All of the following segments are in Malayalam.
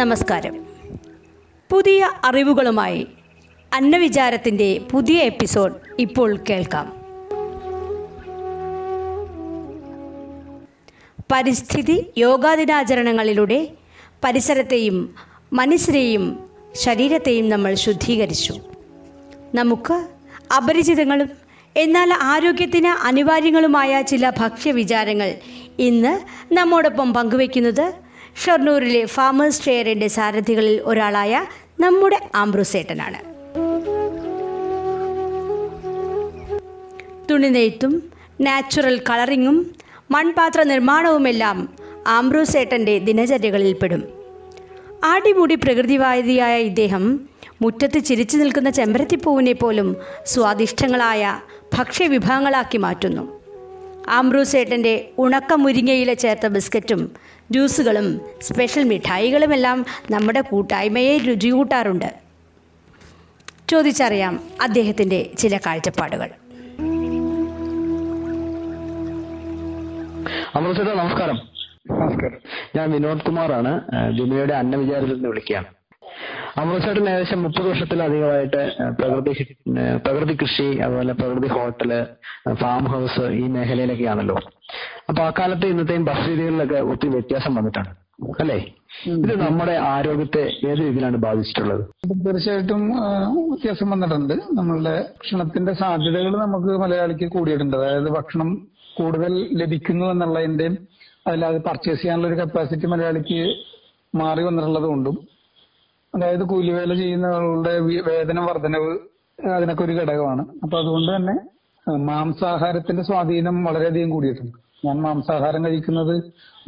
നമസ്കാരം. പുതിയ അറിവുകളുമായി അന്നവിചാരത്തിന്റെ പുതിയ എപ്പിസോഡ് ഇപ്പോൾ കേൾക്കാം. പരിസ്ഥിതി യോഗാദിനാചരണങ്ങളിലൂടെ പരിസരത്തെയും മനസ്സിനെയും ശരീരത്തെയും നമ്മൾ ശുദ്ധീകരിച്ചു. നമുക്ക് അപരിചിതങ്ങളും എന്നാൽ ആരോഗ്യത്തിന് അനിവാര്യങ്ങളുമായ ചില ഭക്ഷ്യവിചാരങ്ങൾ ഇന്ന് നമ്മോടൊപ്പം പങ്കുവയ്ക്കുന്നത് ഷൊർണൂരിലെ ഫാമേഴ്സ് ചെയറിന്റെ സാരഥികളിൽ ഒരാളായ നമ്മുടെ ആംബ്രൂസേട്ടനാണ്. തുണിനെയ്ത്തും നാച്ചുറൽ കളറിങ്ങും മൺപാത്ര നിർമ്മാണവുമെല്ലാം ആംബ്രൂസേട്ടന്റെ ദിനചര്യകളിൽപ്പെടും. ആടിമൂടി പ്രകൃതിവാദിയായ ഇദ്ദേഹം മുറ്റത്ത് ചിരിച്ചു നിൽക്കുന്ന ചെമ്പരത്തിപ്പൂവിനെ പോലും സ്വാദിഷ്ടങ്ങളായ ഭക്ഷ്യവിഭവങ്ങളാക്കി മാറ്റുന്നു. ആംബ്രൂസേട്ടന്റെ ഉണക്ക മുരിങ്ങയില ചേർത്ത ബിസ്ക്കറ്റും ജ്യൂസുകളും സ്പെഷ്യൽ മിഠായികളുമെല്ലാം നമ്മുടെ കൂട്ടായ്മയെ രുചി കൂട്ടാറുണ്ട് ചോദിച്ചറിയാം അദ്ദേഹത്തിന്റെ ചില കാഴ്ചപ്പാടുകൾ. അമൃതേട്ടാ നമസ്കാരം. നമസ്കാരം. ഞാൻ വിനോദ് കുമാറാണ്. വിമയുടെ അന്നവിചാരത്തിൽ നിന്ന് വിളിക്കുകയാണ്. അമൃതേട്ടൻ ഏകദേശം മുപ്പത് വർഷത്തിലധികമായിട്ട് പ്രകൃതി പ്രകൃതി കൃഷി അതുപോലെ പ്രകൃതി ഹോട്ടൽ ഫാം ഹൗസ് ഈ മേഖലയിലൊക്കെയാണല്ലോ. അപ്പൊ ആ കാലത്ത് ഇന്നത്തെയും ബസ് രീതികളിലൊക്കെ ഒത്തിരി വ്യത്യാസം വന്നിട്ടാണ് അല്ലേ? ഇത് നമ്മുടെ ആരോഗ്യത്തെ ഏത് രീതിയിലാണ് ബാധിച്ചിട്ടുള്ളത്? തീർച്ചയായിട്ടും വ്യത്യാസം വന്നിട്ടുണ്ട്. നമ്മളുടെ ഭക്ഷണത്തിന്റെ സാധ്യതകൾ നമുക്ക് മലയാളിക്ക് കൂടിയിട്ടുണ്ട്. അതായത് ഭക്ഷണം കൂടുതൽ ലഭിക്കുന്നു എന്നുള്ളതിന്റെയും അതിലത് പർച്ചേസ് ചെയ്യാനുള്ള ഒരു കപ്പാസിറ്റി മലയാളിക്ക് മാറി വന്നിട്ടുള്ളത് കൊണ്ടും അതായത് കൂലിവേല ചെയ്യുന്ന ആളുകളുടെ വേതന വർധനവ് അതിനൊക്കെ ഒരു ഘടകമാണ്. അപ്പൊ അതുകൊണ്ട് തന്നെ മാംസാഹാരത്തിന്റെ സ്വാധീനം വളരെയധികം കൂടിയിട്ടുണ്ട്. ഞാൻ മാംസാഹാരം കഴിക്കുന്നത്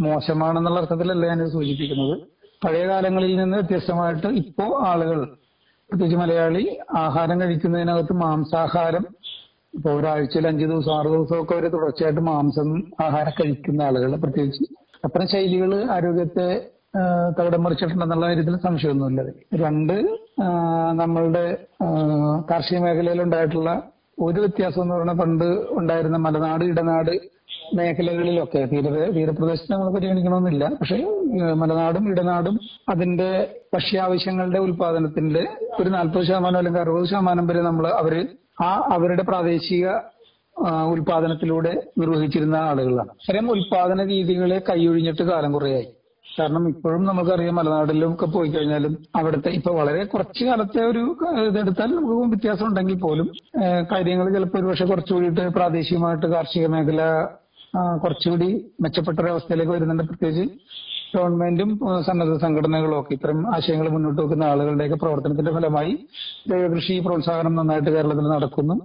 മോശമാണെന്നുള്ള അർത്ഥത്തിലല്ല ഞാൻ സൂചിപ്പിക്കുന്നത്. പഴയ കാലങ്ങളിൽ നിന്ന് വ്യത്യസ്തമായിട്ട് ഇപ്പോ ആളുകൾ പ്രത്യേകിച്ച് മലയാളി ആഹാരം കഴിക്കുന്നതിനകത്ത് മാംസാഹാരം ഇപ്പൊ ഒരാഴ്ചയിൽ അഞ്ചു ദിവസം ആറു ദിവസമൊക്കെ വരെ തുടർച്ചയായിട്ട് മാംസം ആഹാരം കഴിക്കുന്ന ആളുകൾ പ്രത്യേകിച്ച് അത്തരം ശൈലികൾ ആരോഗ്യത്തെ ആ, തകിടം മറിച്ചിട്ടുണ്ടെന്നുള്ള കാര്യത്തിൽ സംശയമൊന്നുമില്ല. രണ്ട് നമ്മളുടെ കാർഷിക മേഖലയിൽ ഉണ്ടായിട്ടുള്ള ഒരു വ്യത്യാസം എന്ന് പറഞ്ഞാൽ പണ്ട് ഉണ്ടായിരുന്ന മലനാട് ഇടനാട് മേഖലകളിലൊക്കെ തീര തീരപ്രദേശത്ത് നമ്മൾ പരിഗണിക്കണമെന്നില്ല പക്ഷെ മലനാടും ഇടനാടും അതിന്റെ ഭക്ഷ്യാവശ്യങ്ങളുടെ ഉൽപാദനത്തിന്റെ ഒരു നാൽപ്പത് ശതമാനം അല്ലെങ്കിൽ അറുപത് ശതമാനം വരെ നമ്മൾ അവർ ആ അവരുടെ പ്രാദേശിക ഉൽപാദനത്തിലൂടെ നിർവഹിച്ചിരുന്ന ആളുകളാണ്. അത്തരം ഉൽപാദന രീതികളെ കൈയൊഴിഞ്ഞിട്ട് കാലം കുറയായി. കാരണം ഇപ്പോഴും നമുക്കറിയാം മലനാടിലും ഒക്കെ പോയി കഴിഞ്ഞാലും അവിടുത്തെ ഇപ്പൊ വളരെ കുറച്ചു കാലത്തെ ഒരു ഇതെടുത്താൽ നമുക്ക് വ്യത്യാസം ഉണ്ടെങ്കിൽ പോലും കാര്യങ്ങൾ ചിലപ്പോൾ ഒരുപക്ഷെ കുറച്ചുകൂടിയിട്ട് പ്രാദേശികമായിട്ട് കാർഷിക മേഖല കുറച്ചുകൂടി മെച്ചപ്പെട്ട ഒരു അവസ്ഥയിലേക്ക് വരുന്നുണ്ട്. പ്രത്യേകിച്ച് ഗവൺമെന്റും സന്നദ്ധ സംഘടനകളും ഒക്കെ ഇത്തരം ആശയങ്ങൾ മുന്നോട്ട് വെക്കുന്ന ആളുകളുടെയൊക്കെ പ്രവർത്തനത്തിന്റെ ഫലമായി ജൈവകൃഷി പ്രോത്സാഹനം നന്നായിട്ട് കേരളത്തിൽ നടക്കുന്നു.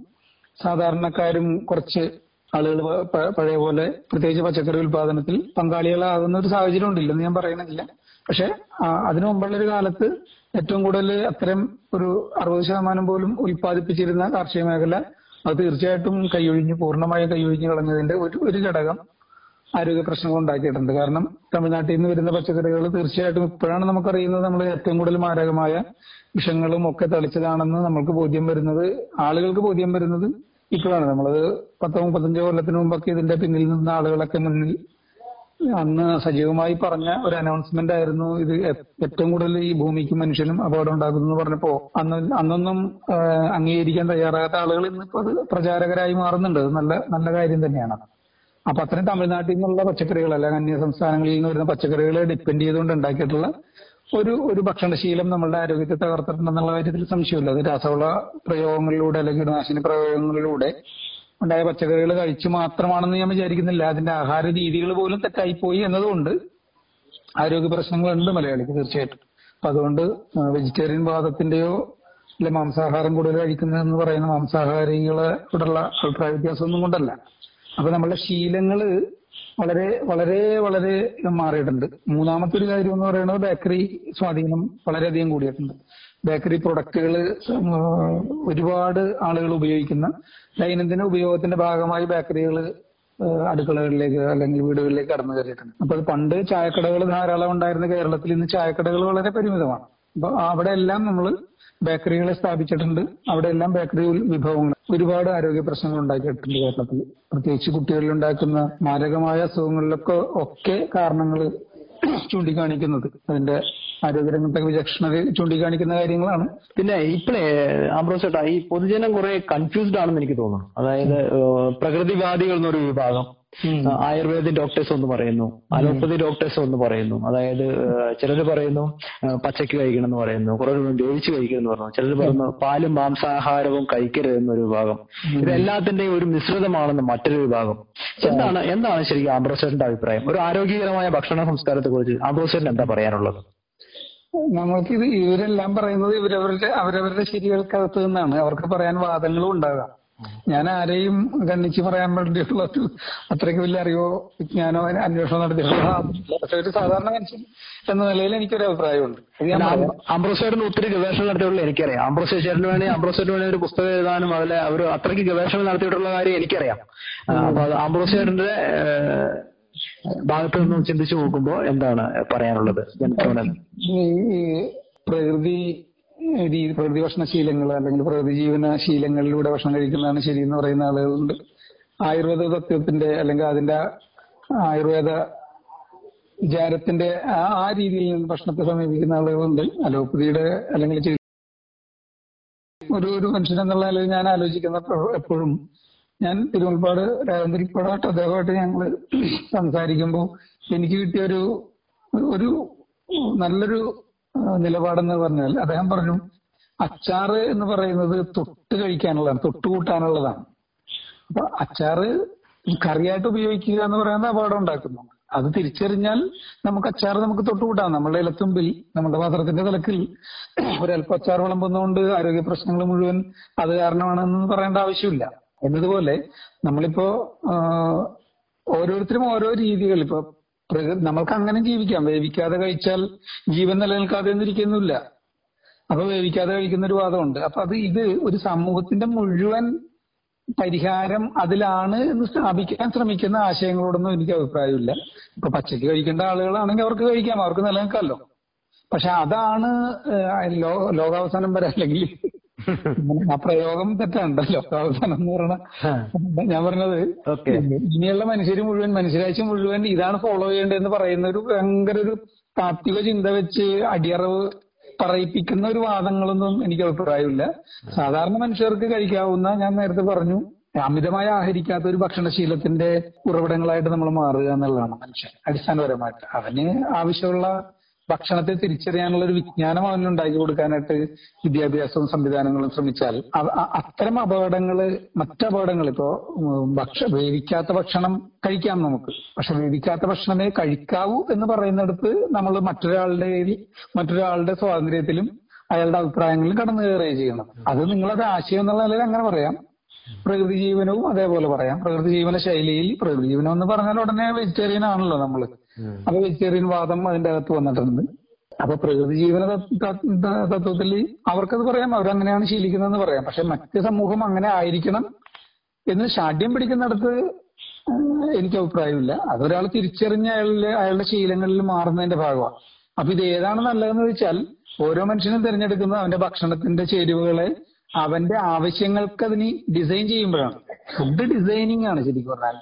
സാധാരണക്കാരും കുറച്ച് ആളുകൾ പഴയ പോലെ പ്രത്യേകിച്ച് പച്ചക്കറി ഉൽപാദനത്തിൽ പങ്കാളികളാകുന്ന ഒരു സാഹചര്യം ഉണ്ടില്ലെന്ന് ഞാൻ പറയുന്നില്ല. പക്ഷെ അതിനു മുമ്പുള്ള ഒരു കാലത്ത് ഏറ്റവും കൂടുതൽ അത്തരം ഒരു അറുപത് ശതമാനം പോലും ഉൽപ്പാദിപ്പിച്ചിരുന്ന കാർഷിക മേഖല അത് തീർച്ചയായിട്ടും കൈയൊഴിഞ്ഞ് പൂർണമായും കൈയൊഴിഞ്ഞ് കളഞ്ഞതിന്റെ ഒരു ഒരു ഘടകം ആരോഗ്യ പ്രശ്നങ്ങൾ ഉണ്ടാക്കിയിട്ടുണ്ട്. കാരണം തമിഴ്നാട്ടിൽ നിന്ന് വരുന്ന പച്ചക്കറികൾ തീർച്ചയായിട്ടും ഇപ്പോഴാണ് നമുക്കറിയുന്നത് നമ്മൾ ഏറ്റവും കൂടുതൽ മാരകമായ വിഷങ്ങളും ഒക്കെ തളിച്ചതാണെന്ന് നമ്മൾക്ക് ബോധ്യം വരുന്നത് ആളുകൾക്ക് ബോധ്യം വരുന്നത് ഇപ്പോഴാണ് നമ്മളത് പത്തോ മുപ്പത്തഞ്ചോ കൊല്ലത്തിന് മുമ്പൊക്കെ ഇതിന്റെ പിന്നിൽ നിന്ന ആളുകളൊക്കെ മുന്നിൽ അന്ന് സജീവമായി പറഞ്ഞ ഒരു അനൗൺസ്മെന്റ് ആയിരുന്നു. ഇത് ഏറ്റവും കൂടുതൽ ഈ ഭൂമിക്കും മനുഷ്യനും അപകടം ഉണ്ടാക്കുന്നു എന്ന് പറഞ്ഞപ്പോ അന്ന് അന്നൊന്നും അംഗീകരിക്കാൻ തയ്യാറാകാത്ത ആളുകൾ ഇന്നിപ്പോ അത് പ്രചാരകരായി മാറുന്നുണ്ട്. അത് നല്ല നല്ല കാര്യം തന്നെയാണ്. അപ്പൊ അത്രയും തമിഴ്നാട്ടിൽ നിന്നുള്ള പച്ചക്കറികൾ അല്ലെങ്കിൽ അന്യ സംസ്ഥാനങ്ങളിൽ നിന്ന് വരുന്ന പച്ചക്കറികളെ ഡിപ്പെൻഡ് ചെയ്തുകൊണ്ട് ഉണ്ടാക്കിയിട്ടുള്ള ഒരു ഒരു ഭക്ഷണശീലം നമ്മളുടെ ആരോഗ്യത്തെ തകർത്തിട്ടുണ്ടെന്നുള്ള കാര്യത്തിൽ സംശയമില്ല. അത് രാസവള പ്രയോഗങ്ങളിലൂടെ അല്ലെങ്കിൽ കീടനാശിനി പ്രയോഗങ്ങളിലൂടെ ഉണ്ടായ പച്ചക്കറികൾ കഴിച്ചു മാത്രമാണെന്ന് ഞാൻ വിചാരിക്കുന്നില്ല. അതിന്റെ ആഹാര രീതികൾ പോലും തെറ്റായിപ്പോയി എന്നതുകൊണ്ട് ആരോഗ്യ പ്രശ്നങ്ങളുണ്ട് മലയാളിക്ക് തീർച്ചയായിട്ടും. അപ്പൊ അതുകൊണ്ട് വെജിറ്റേറിയൻ വാദത്തിന്റെയോ അല്ലെ മാംസാഹാരം കൂടുതൽ കഴിക്കുന്നതെന്ന് പറയുന്ന മാംസാഹാരികളെ കൂടെയുള്ള അഭിപ്രായ വ്യത്യാസമൊന്നും കൊണ്ടല്ല. അപ്പൊ നമ്മളുടെ ശീലങ്ങൾ വളരെ വളരെ വളരെ മാറിയിട്ടുണ്ട്. മൂന്നാമത്തെ ഒരു കാര്യം എന്ന് പറയുന്നത് ബേക്കറി സ്വാധീനം വളരെയധികം കൂടിയിട്ടുണ്ട്. ബേക്കറി പ്രൊഡക്റ്റുകൾ ഒരുപാട് ആളുകൾ ഉപയോഗിക്കുന്ന ദൈനംദിന ഉപയോഗത്തിന്റെ ഭാഗമായി ബേക്കറികൾ അടുക്കളകളിലേക്ക് അല്ലെങ്കിൽ വീടുകളിലേക്ക് കടന്നു കയറിയിട്ടുണ്ട്. അപ്പൊ പണ്ട് ചായക്കടകൾ ധാരാളം ഉണ്ടായിരുന്ന കേരളത്തിൽ ഇന്ന് ചായക്കടകൾ വളരെ പരിമിതമാണ്. അപ്പൊ അവിടെ എല്ലാം നമ്മൾ ബേക്കറികളെ സ്ഥാപിച്ചിട്ടുണ്ട്. അവിടെ എല്ലാം ബേക്കറി വിഭവങ്ങൾ ഒരുപാട് ആരോഗ്യ പ്രശ്നങ്ങൾ ഉണ്ടാക്കിയിട്ടുണ്ട് കേരളത്തിൽ. പ്രത്യേകിച്ച് കുട്ടികളിൽ ഉണ്ടാക്കുന്ന മാരകമായ അസുഖങ്ങളിലൊക്കെ ഒക്കെ കാരണങ്ങൾ ചൂണ്ടിക്കാണിക്കുന്നത്. അതിന്റെ ആരോഗ്യരംഗത്തെ വിചക്ഷണത ചൂണ്ടിക്കാണിക്കുന്ന കാര്യങ്ങളാണ്. പിന്നെ ഇപ്പോഴേ ആംബ്രോസ് ചേട്ടാ ഈ പൊതുജനം കുറെ കൺഫ്യൂസ്ഡ് ആണെന്ന് എനിക്ക് തോന്നുന്നു. അതായത് പ്രകൃതിവാദികൾ എന്നൊരു വിഭാഗം ആയുർവേദ ഡോക്ടേഴ്സ് ഒന്ന് പറയുന്നു. അലോപ്പതി ഡോക്ടേഴ്സ് ഒന്ന് പറയുന്നു. അതായത് ചിലർ പറയുന്നു പച്ചക്ക് കഴിക്കണം എന്ന് പറയുന്നു. കുറെ വേവിച്ച് കഴിക്കണം എന്ന് പറഞ്ഞു ചിലർ പറയുന്നു പാലും മാംസാഹാരവും കഴിക്കരുത് എന്നൊരു വിഭാഗം. ഇതെല്ലാത്തിന്റെയും ഒരു മിശ്രിതമാണെന്ന് മറ്റൊരു വിഭാഗം. എന്താണ് എന്താണ് ശരിക്കും ആംബ്രോസറിന്റെ അഭിപ്രായം? ഒരു ആരോഗ്യകരമായ ഭക്ഷണ സംസ്കാരത്തെ കുറിച്ച് ആംബ്രോസറിന് എന്താ പറയാനുള്ളത്? നമ്മൾക്കിത് ഇവരെല്ലാം പറയുന്നത് ഇവരവരുടെ അവരവരുടെ ശരികൾക്കകത്ത് നിന്നാണ്. അവർക്ക് പറയാൻ വാദങ്ങളും ഉണ്ടാകാം. ഞാൻ ആരെയും ഖണ്ഡിച്ച് പറയാൻ വേണ്ടിയിട്ടുള്ള ഒരു അത്രയ്ക്ക് വലിയ അറിവോ വിജ്ഞാനോ അന്വേഷണം നടത്തിയിട്ടുള്ള. പക്ഷെ ഒരു സാധാരണ മനുഷ്യൻ എന്ന നിലയിൽ എനിക്കൊരു അഭിപ്രായമുണ്ട്. ആംബ്രോസേറിന് ഒത്തിരി ഗവേഷണം നടത്തിയിട്ടുള്ള എനിക്കറിയാം ആംബ്രോസ് ചേട്ടന് വേണ്ടി ആംബ്രോസേറിന് വേണ്ടി ഒരു പുസ്തകം എഴുതാനും അതിലെ അവർ അത്രയ്ക്ക് ഗവേഷണം നടത്തിയിട്ടുള്ള കാര്യം എനിക്കറിയാം അപ്പൊ അത് ഭാഗത്ത് നിന്നും ചിന്തിച്ചു നോക്കുമ്പോൾ എന്താണ് പറയാനുള്ളത് ഈ പ്രകൃതി രീതി പ്രകൃതി ഭക്ഷണ ശീലങ്ങൾ അല്ലെങ്കിൽ പ്രകൃതി ജീവന ശീലങ്ങളിലൂടെ ഭക്ഷണം കഴിക്കുന്നതാണ് ശരി എന്ന് പറയുന്ന ആളുകളുണ്ട്. ആയുർവേദ തത്വത്തിന്റെ അല്ലെങ്കിൽ അതിന്റെ ആയുർവേദ വിചാരത്തിന്റെ ആ ആ രീതിയിൽ നിന്ന് ഭക്ഷണത്തെ സമീപിക്കുന്ന ആളുകളുണ്ട്. അലോപ്പതിയുടെ അല്ലെങ്കിൽ ഒരു ഒരു മനുഷ്യൻ എന്നുള്ള നിലയിൽ ഞാൻ ആലോചിക്കുന്ന എപ്പോഴും ഞാൻ തിരുവൽപ്പാട് രാജന്തിരിപ്പാടായിട്ട് അദ്ദേഹമായിട്ട് ഞങ്ങൾ സംസാരിക്കുമ്പോൾ എനിക്ക് കിട്ടിയ ഒരു ഒരു നല്ലൊരു നിലപാടെന്ന് പറഞ്ഞാൽ അദ്ദേഹം പറഞ്ഞു അച്ചാറ് എന്ന് പറയുന്നത് തൊട്ട് കഴിക്കാനുള്ളതാണ് തൊട്ട് കൂട്ടാനുള്ളതാണ്. അപ്പൊ അച്ചാറ് കറിയായിട്ട് ഉപയോഗിക്കുക എന്ന് പറയുന്നത് അപകടം ഉണ്ടാക്കുന്നു അത് തിരിച്ചറിഞ്ഞാൽ നമുക്ക് അച്ചാർ നമുക്ക് തൊട്ടുകൂട്ടാം നമ്മുടെ ഇലത്തുമ്പിൽ നമ്മുടെ പാത്രത്തിന്റെ തലക്കിൽ ഒരല്പം അച്ചാർ വിളമ്പുന്നതുകൊണ്ട് ആരോഗ്യ പ്രശ്നങ്ങൾ മുഴുവൻ അത് കാരണമാണെന്ന് പറയേണ്ട ആവശ്യമില്ല. എന്നതുപോലെ നമ്മളിപ്പോ ഓരോരുത്തരും ഓരോ രീതികൾ ഇപ്പൊ നമ്മൾക്ക് അങ്ങനെ ജീവിക്കാം. വേവിക്കാതെ കഴിച്ചാൽ ജീവൻ നിലനിൽക്കാതെ എന്നിരിക്കുന്നില്ല. അപ്പൊ വേവിക്കാതെ കഴിക്കുന്ന ഒരു വാദമുണ്ട്. അപ്പൊ അത് ഇത് ഒരു സമൂഹത്തിന്റെ മുഴുവൻ പരിഹാരം അതിലാണ് എന്ന് സ്ഥാപിക്കാൻ ശ്രമിക്കുന്ന ആശയങ്ങളോടൊന്നും എനിക്ക് അഭിപ്രായമില്ല. ഇപ്പൊ പച്ചക്ക് കഴിക്കേണ്ട ആളുകളാണെങ്കിൽ അവർക്ക് കഴിക്കാം. അവർക്ക് നിലനിൽക്കാമല്ലോ. പക്ഷെ അതാണ് ലോകാവസാനം വരെ അല്ലെങ്കിൽ ആ പ്രയോഗം തെറ്റാണല്ലോ. അവസാനം എന്ന് പറയണ ഞാൻ പറഞ്ഞത് ഇനിയുള്ള മനുഷ്യർ മുഴുവൻ മനുഷ്യരാശി മുഴുവൻ ഇതാണ് ഫോളോ ചെയ്യേണ്ടതെന്ന് പറയുന്ന ഒരു ഭയങ്കര ഒരു താത്വിക ചിന്ത വെച്ച് അടിയറവ് പറയിപ്പിക്കുന്ന ഒരു വാദങ്ങളൊന്നും എനിക്ക് അഭിപ്രായമില്ല. സാധാരണ മനുഷ്യർക്ക് കഴിക്കാവുന്ന ഞാൻ നേരത്തെ പറഞ്ഞു അമിതമായി ആഹരിക്കാത്ത ഒരു ഭക്ഷണശീലത്തിന്റെ ഉറവിടങ്ങളായിട്ട് നമ്മൾ മാറുക എന്നുള്ളതാണ് മനുഷ്യൻ. അടിസ്ഥാനപരമായിട്ട്. അവന് ആവശ്യമുള്ള ഭക്ഷണത്തെ തിരിച്ചറിയാനുള്ള ഒരു വിജ്ഞാനം അവന് ഉണ്ടാക്കി കൊടുക്കാനായിട്ട് വിദ്യാഭ്യാസവും സംവിധാനങ്ങളും ശ്രമിച്ചാൽ അത്തരം അപകടങ്ങൾ അത്തരം അപകടങ്ങൾ ഇപ്പോ ഭക്ഷ വേവിക്കാത്ത ഭക്ഷണം കഴിക്കാം നമുക്ക്. പക്ഷെ വേവിക്കാത്ത ഭക്ഷണമേ കഴിക്കാവൂ എന്ന് പറയുന്നിടത്ത് നമ്മൾ മറ്റൊരാളുടെ മറ്റൊരാളുടെ സ്വാതന്ത്ര്യത്തിലും അയാളുടെ അഭിപ്രായങ്ങളിലും കടന്നു കയറുകയും ചെയ്യണം അത് നിങ്ങളത് ആശയം എന്നുള്ള നിലയിൽ അങ്ങനെ പറയാം. പ്രകൃതി ജീവനവും അതേപോലെ പറയാം. പ്രകൃതി ജീവന ശൈലിയിൽ പ്രകൃതി ജീവനം എന്ന് പറഞ്ഞാൽ ഉടനെ വെജിറ്റേറിയൻ ആണല്ലോ നമ്മൾ. അപ്പൊ വെജിറ്റേറിയൻ വാദം അതിന്റെ അകത്ത് വന്നിട്ടുണ്ട്. അപ്പൊ പ്രകൃതി ജീവന തത്വത്തിൽ അവർക്കത് പറയാം അവരങ്ങനെയാണ് ശീലിക്കുന്നതെന്ന് പറയാം. പക്ഷെ മറ്റ് സമൂഹം അങ്ങനെ ആയിരിക്കണം എന്ന് ഷാഠ്യം പിടിക്കുന്നിടത്ത് എനിക്ക് അഭിപ്രായമില്ല. അതൊരാൾ തിരിച്ചറിഞ്ഞ അയാളുടെ അയാളുടെ ശീലങ്ങളിൽ മാറുന്നതിന്റെ ഭാഗമാണ് അപ്പൊ ഇത് ഏതാണ് നല്ലതെന്ന് വെച്ചാൽ ഓരോ മനുഷ്യനും തിരഞ്ഞെടുക്കുന്ന അവന്റെ ഭക്ഷണത്തിന്റെ ചേരുവകളെ അവന്റെ ആവശ്യങ്ങൾക്ക് അതിന് ഡിസൈൻ ചെയ്യുമ്പോഴാണ്. ഫുഡ് ഡിസൈനിങ് ആണ് ശരിക്കും പറഞ്ഞാൽ.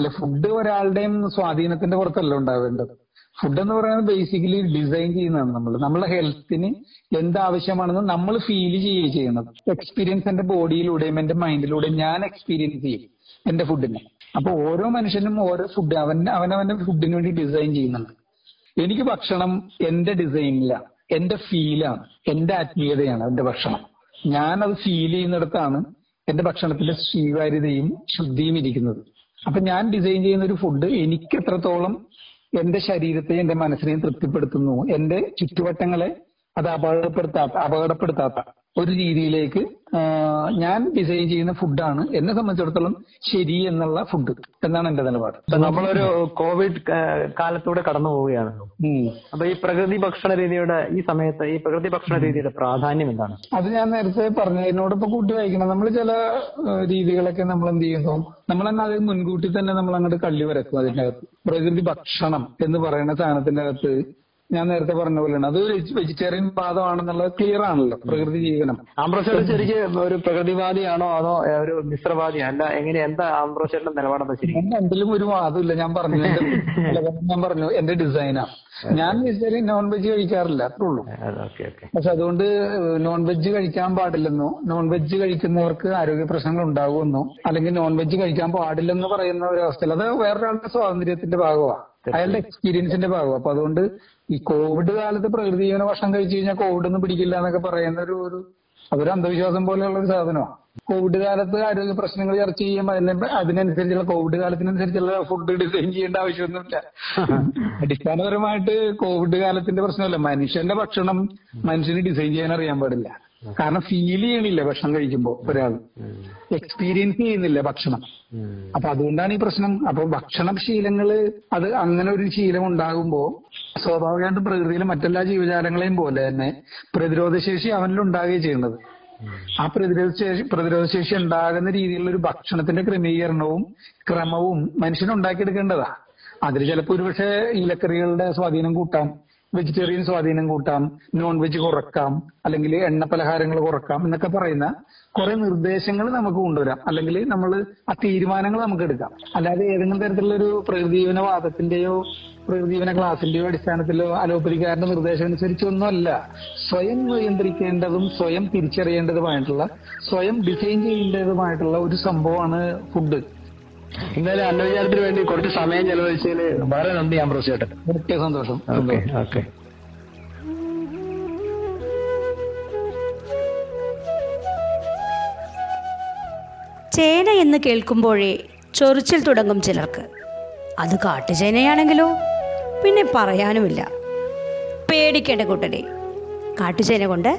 അല്ല ഫുഡ് ഒരാളുടെയും സ്വാധീനത്തിന്റെ പുറത്തല്ല ഉണ്ടാവേണ്ടത്. ഫുഡ് എന്ന് പറയുന്നത് ബേസിക്കലി ഡിസൈൻ ചെയ്യുന്നതാണ് നമ്മൾ നമ്മളെ ഹെൽത്തിന് എന്താവശ്യമാണെന്ന് നമ്മൾ ഫീൽ ചെയ്യുക ചെയ്യുന്നത്. എക്സ്പീരിയൻസ് എന്റെ ബോഡിയിലൂടെയും എന്റെ മൈൻഡിലൂടെയും ഞാൻ എക്സ്പീരിയൻസ് ചെയ്യും എന്റെ ഫുഡിനെ അപ്പൊ ഓരോ മനുഷ്യനും ഓരോ ഫുഡ് അവൻ അവനവന്റെ ഫുഡിന് വേണ്ടി ഡിസൈൻ ചെയ്യുന്നുണ്ട്. എനിക്ക് ഭക്ഷണം എന്റെ ഡിസൈനിലാണ് എന്റെ ഫീലാണ് എന്റെ ആത്മീയതയാണ് എന്റെ ഭക്ഷണം. ഞാൻ അത് ഫീൽ ചെയ്യുന്നിടത്താണ് എന്റെ ഭക്ഷണത്തിന്റെ സ്വീകാര്യതയും ശുദ്ധിയും ഇരിക്കുന്നത്. അപ്പൊ ഞാൻ ഡിസൈൻ ചെയ്യുന്ന ഒരു ഫുഡ് എനിക്ക് എത്രത്തോളം എന്റെ ശരീരത്തെയും എന്റെ മനസ്സിനെയും തൃപ്തിപ്പെടുത്തുന്നു എന്റെ ചുറ്റുവട്ടങ്ങളെ അത് അപകടപ്പെടുത്താത്ത അപകടപ്പെടുത്താത്ത. ഒരു രീതിയിലേക്ക് ഞാൻ ഡിസൈൻ ചെയ്യുന്ന ഫുഡാണ് എന്നെ സംബന്ധിച്ചിടത്തോളം ശരി എന്നുള്ള ഫുഡ് എന്നാണ് എന്റെ നിലപാട്. നമ്മളൊരു കോവിഡ് കാലത്തൂടെ കടന്നു പോവുകയാണ്. അപ്പൊ ഈ പ്രകൃതി ഭക്ഷണ രീതിയുടെ ഈ സമയത്ത് ഈ പ്രകൃതി ഭക്ഷണ രീതിയുടെ പ്രാധാന്യം എന്താണ്? അത് ഞാൻ നേരത്തെ പറഞ്ഞതിനോടൊപ്പം കൂട്ടി വായിക്കണം. നമ്മൾ ചില രീതികളൊക്കെ നമ്മൾ എന്ത് ചെയ്യുന്നു? നമ്മൾ തന്നെ അത് മുൻകൂട്ടി തന്നെ നമ്മൾ അങ്ങോട്ട് കള്ളി വരക്കും അതിന്റെ അകത്ത്. പ്രകൃതി ഭക്ഷണം എന്ന് പറയുന്ന സാധനത്തിന്റെ അകത്ത് ഞാൻ നേരത്തെ പറഞ്ഞ പോലെയാണ്. അത് വെജിറ്റേറിയൻ പാദമാണെന്നുള്ളത് ക്ലിയർ ആണല്ലോ പ്രകൃതി ജീവനം. ആംബ്രോസേട്ടൻ ശരിക്കും ഒരു പ്രകൃതിവാദിയാണോ അതോ ഒരു മിശ്രവാദിയോ? അല്ല എങ്ങനെ എന്താ ആംബ്രോസേട്ടന്റെ നിലപാടെന്താ ശരിക്കും? എന്തെങ്കിലും രണ്ടിലും ഒരു വാദമില്ല. ഞാൻ പറഞ്ഞു ഞാൻ പറഞ്ഞു എന്റെ ഡിസൈനാ ഞാൻ വെജിറ്റേറിയൻ നോൺ വെജ് കഴിക്കാറില്ല അത്രേ ഉള്ളൂ. പക്ഷെ അതുകൊണ്ട് നോൺ വെജ് കഴിക്കാൻ പാടില്ലെന്നോ നോൺ വെജ് കഴിക്കുന്നവർക്ക് ആരോഗ്യ പ്രശ്നങ്ങൾ ഉണ്ടാകുമെന്നോ അല്ലെങ്കിൽ നോൺ വെജ് കഴിക്കാൻ പാടില്ലെന്ന് പറയുന്ന ഒരു അവസ്ഥയിൽ അത് വേറൊരാളുടെ സ്വാതന്ത്ര്യത്തിന്റെ ഭാഗമാണ് അയാളുടെ എക്സ്പീരിയൻസിന്റെ ഭാഗം അപ്പൊ അതുകൊണ്ട് ഈ കോവിഡ് കാലത്ത് പ്രകൃതി ജീവന ഭക്ഷണം കഴിച്ചു കഴിഞ്ഞാൽ കോവിഡ് ഒന്നും പിടിക്കില്ല എന്നൊക്കെ പറയുന്ന ഒരു ഒരു അതൊരു അന്ധവിശ്വാസം പോലെയുള്ള ഒരു സാധനമാണ് കോവിഡ് കാലത്ത് ആരോഗ്യ പ്രശ്നങ്ങൾ ചർച്ച ചെയ്യുമ്പോൾ അതിനെ അതിനനുസരിച്ചുള്ള കോവിഡ് കാലത്തിനനുസരിച്ചുള്ള ഫുഡ് ഡിസൈൻ ചെയ്യേണ്ട ആവശ്യമൊന്നുമില്ല. അടിസ്ഥാനപരമായിട്ട് കോവിഡ് കാലത്തിന്റെ പ്രശ്നമല്ല. മനുഷ്യന്റെ ഭക്ഷണം മനുഷ്യന് ഡിസൈൻ ചെയ്യാൻ അറിയാൻ പാടില്ല. കാരണം ഫീൽ ചെയ്യണില്ല ഭക്ഷണം കഴിക്കുമ്പോൾ ഒരാൾ. എക്സ്പീരിയൻസ് ചെയ്യുന്നില്ല ഭക്ഷണം. അപ്പൊ അതുകൊണ്ടാണ് ഈ പ്രശ്നം. അപ്പൊ ഭക്ഷണ ശീലങ്ങൾ അത് അങ്ങനെ ഒരു ശീലം ഉണ്ടാകുമ്പോ സ്വാഭാവികമായിട്ടും പ്രകൃതിയിലെ മറ്റെല്ലാ ജീവജാലങ്ങളെയും പോലെ തന്നെ പ്രതിരോധശേഷി അവനിൽ ഉണ്ടാകുകയും ചെയ്യുന്നത്. ആ പ്രതിരോധശേഷി പ്രതിരോധശേഷി ഉണ്ടാകുന്ന രീതിയിലുള്ള ഒരു ഭക്ഷണത്തിന്റെ ക്രമീകരണവും ക്രമവും മനുഷ്യൻ ഉണ്ടാക്കിയെടുക്കേണ്ടതാ. അതിൽ ചിലപ്പോ ഒരുപക്ഷെ ഇലക്കറികളുടെ സ്വാധീനം കൂട്ടാം. വെജിറ്റേറിയൻ സ്വാധീനം കൂട്ടാം നോൺ വെജ് കുറക്കാം അല്ലെങ്കിൽ എണ്ണ പലഹാരങ്ങൾ കുറക്കാം എന്നൊക്കെ പറയുന്ന കുറെ നിർദ്ദേശങ്ങൾ നമുക്ക് കൊണ്ടുവരാം. അല്ലെങ്കിൽ നമ്മൾ ആ തീരുമാനങ്ങൾ നമുക്ക് എടുക്കാം. അല്ലാതെ ഏതെങ്കിലും തരത്തിലുള്ള ഒരു പ്രകൃതിജീവന വാദത്തിന്റെയോ പ്രകൃതിജീവന ക്ലാസിന്റെയോ അടിസ്ഥാനത്തിലോ അലോപ്പതിക്കാരന്റെ നിർദ്ദേശം അനുസരിച്ചൊന്നുമല്ല സ്വയം നിയന്ത്രിക്കേണ്ടതും സ്വയം തിരിച്ചറിയേണ്ടതുമായിട്ടുള്ള സ്വയം ഡിസൈൻ ചെയ്യേണ്ടതുമായിട്ടുള്ള ഒരു സംഭവമാണ് ഫുഡ്. എന്തായാലും അന്നവിചാരത്തിന് വേണ്ടി കുറച്ച് സമയം ചെലവഴിച്ചതിൽ വളരെ നന്ദി ആംബ്രോസേട്ടൻ വളരെ സന്തോഷം ഓക്കെ ഓക്കെ. ചേന എന്ന് കേൾക്കുമ്പോഴേ ചൊറിച്ചിൽ തുടങ്ങും ചിലർക്ക്. അത് കാട്ടുചേനയാണെങ്കിലോ? പിന്നെ പറയാനുമില്ല. പേടിക്കേണ്ട കൂട്ടരെ കാട്ടുചേന കൊണ്ട്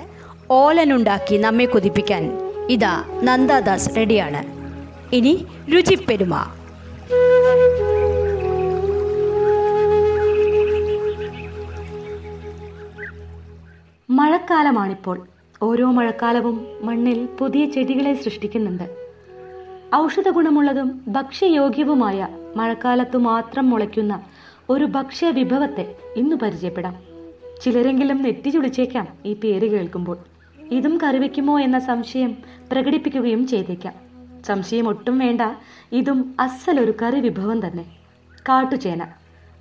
ഓലനുണ്ടാക്കി നമ്മെ കൊതിപ്പിക്കാൻ ഇതാ നന്ദാദാസ് റെഡിയാണ്. ഇനി രുചിപ്പെരുമ. മഴക്കാലമാണിപ്പോൾ. ഓരോ മഴക്കാലവും മണ്ണിൽ പുതിയ ചെടികളെ സൃഷ്ടിക്കുന്നുണ്ട്. ഔഷധ ഗുണമുള്ളതും ഭക്ഷ്യയോഗ്യവുമായ മഴക്കാലത്തു മാത്രം മുളയ്ക്കുന്ന ഒരു ഭക്ഷ്യ വിഭവത്തെ ഇന്ന് പരിചയപ്പെടാം. ചിലരെങ്കിലും നെറ്റിച്ചുളിച്ചേക്കാം ഈ പേര് കേൾക്കുമ്പോൾ. ഇതും കറിവെക്കുമോ എന്ന സംശയം പ്രകടിപ്പിക്കുകയും ചെയ്തേക്കാം. സംശയം ഒട്ടും വേണ്ട. ഇതും അസലൊരു കറി വിഭവം തന്നെ. കാട്ടുചേന.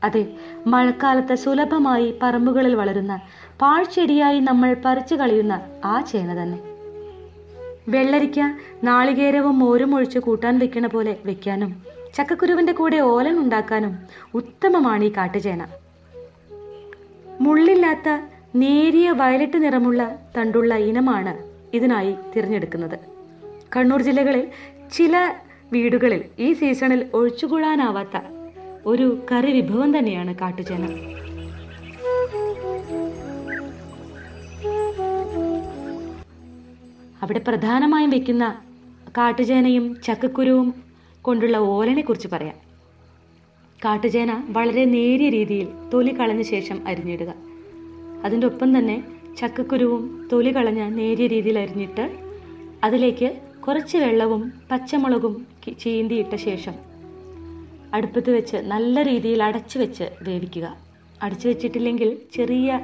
അതെ മഴക്കാലത്ത് സുലഭമായി പറമ്പുകളിൽ വളരുന്ന പാഴ്ചെടിയായി നമ്മൾ പറിച്ചു കളയുന്ന ആ ചേന തന്നെ. വെള്ളരിക്ക നാളികേരവും മോരും ഒഴിച്ച് കൂട്ടാൻ വെക്കണ പോലെ വെക്കാനും ചക്കക്കുരുവിന്റെ കൂടെ ഓലൻ ഉണ്ടാക്കാനും ഉത്തമമാണ് ഈ കാട്ടുചേന. മുള്ളില്ലാത്ത നേരിയ വയലറ്റ് നിറമുള്ള തണ്ടുള്ള ഇനമാണ് ഇതിനായി തിരഞ്ഞെടുക്കുന്നത്. കണ്ണൂർ ജില്ലകളിൽ ചില വീടുകളിൽ ഈ സീസണിൽ ഒഴിച്ചുകൂടാനാവാത്ത ഒരു കറി വിഭവം തന്നെയാണ് കാട്ടുചേന. അവിടെ പ്രധാനമായും വെക്കുന്ന കാട്ടുചേനയും ചക്കക്കുരുവും കൊണ്ടുള്ള ഓലനെ കുറിച്ച് പറയാം. കാട്ടുചേന വളരെ നേരിയ രീതിയിൽ തൊലി കളഞ്ഞ ശേഷം അരിഞ്ഞിടുക. അതിന്റെ ഒപ്പം തന്നെ ചക്കക്കുരുവും തൊലി കളഞ്ഞ നേരിയ രീതിയിൽ അരിഞ്ഞിട്ട് അതിലേക്ക് കുറച്ച് വെള്ളവും പച്ചമുളകും ചീന്തിയിട്ട ശേഷം അടുപ്പത്ത് വെച്ച് നല്ല രീതിയിൽ അടച്ചു വെച്ച് വേവിക്കുക. അടച്ചു വെച്ചിട്ടില്ലെങ്കിൽ ചെറിയ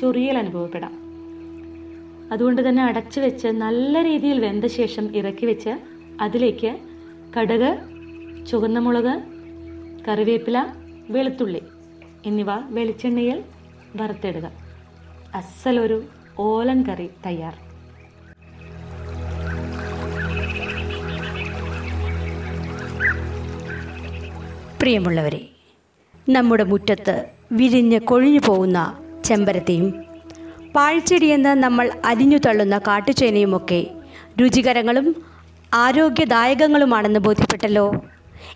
ചൊറിയൽ അനുഭവപ്പെടാം. അതുകൊണ്ട് തന്നെ അടച്ചു വെച്ച് നല്ല രീതിയിൽ വെന്ത ശേഷം ഇറക്കി വെച്ച് അതിലേക്ക് കടുക് ചുവന്ന മുളക് കറിവേപ്പില വെളുത്തുള്ളി എന്നിവ വെളിച്ചെണ്ണയിൽ വറുത്തിടുക. അസലൊരു ഓലൻ കറി തയ്യാർ. പ്രിയമുള്ളവരെ നമ്മുടെ മുറ്റത്ത് വിരിഞ്ഞ് കൊഴിഞ്ഞു പോകുന്ന ചെമ്പരത്തിയും പാഴ്ചെടിയെന്ന് നമ്മൾ അരിഞ്ഞു തള്ളുന്ന കാട്ടുചേനയുമൊക്കെ രുചികരങ്ങളും ആരോഗ്യദായകങ്ങളുമാണെന്ന് ബോധ്യപ്പെട്ടല്ലോ.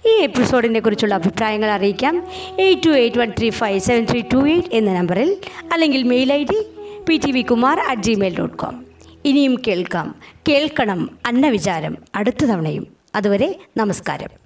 ഈ എപ്പിസോഡിനെ കുറിച്ചുള്ള അഭിപ്രായങ്ങൾ അറിയിക്കാം. Eight two eight one three five seven three two eight എന്ന നമ്പറിൽ അല്ലെങ്കിൽ mail I D P T V Kumar at gmail dot com ഇനിയും കേൾക്കാം. കേൾക്കണം അന്നവിചാരം അടുത്ത തവണയും. അതുവരെ നമസ്കാരം.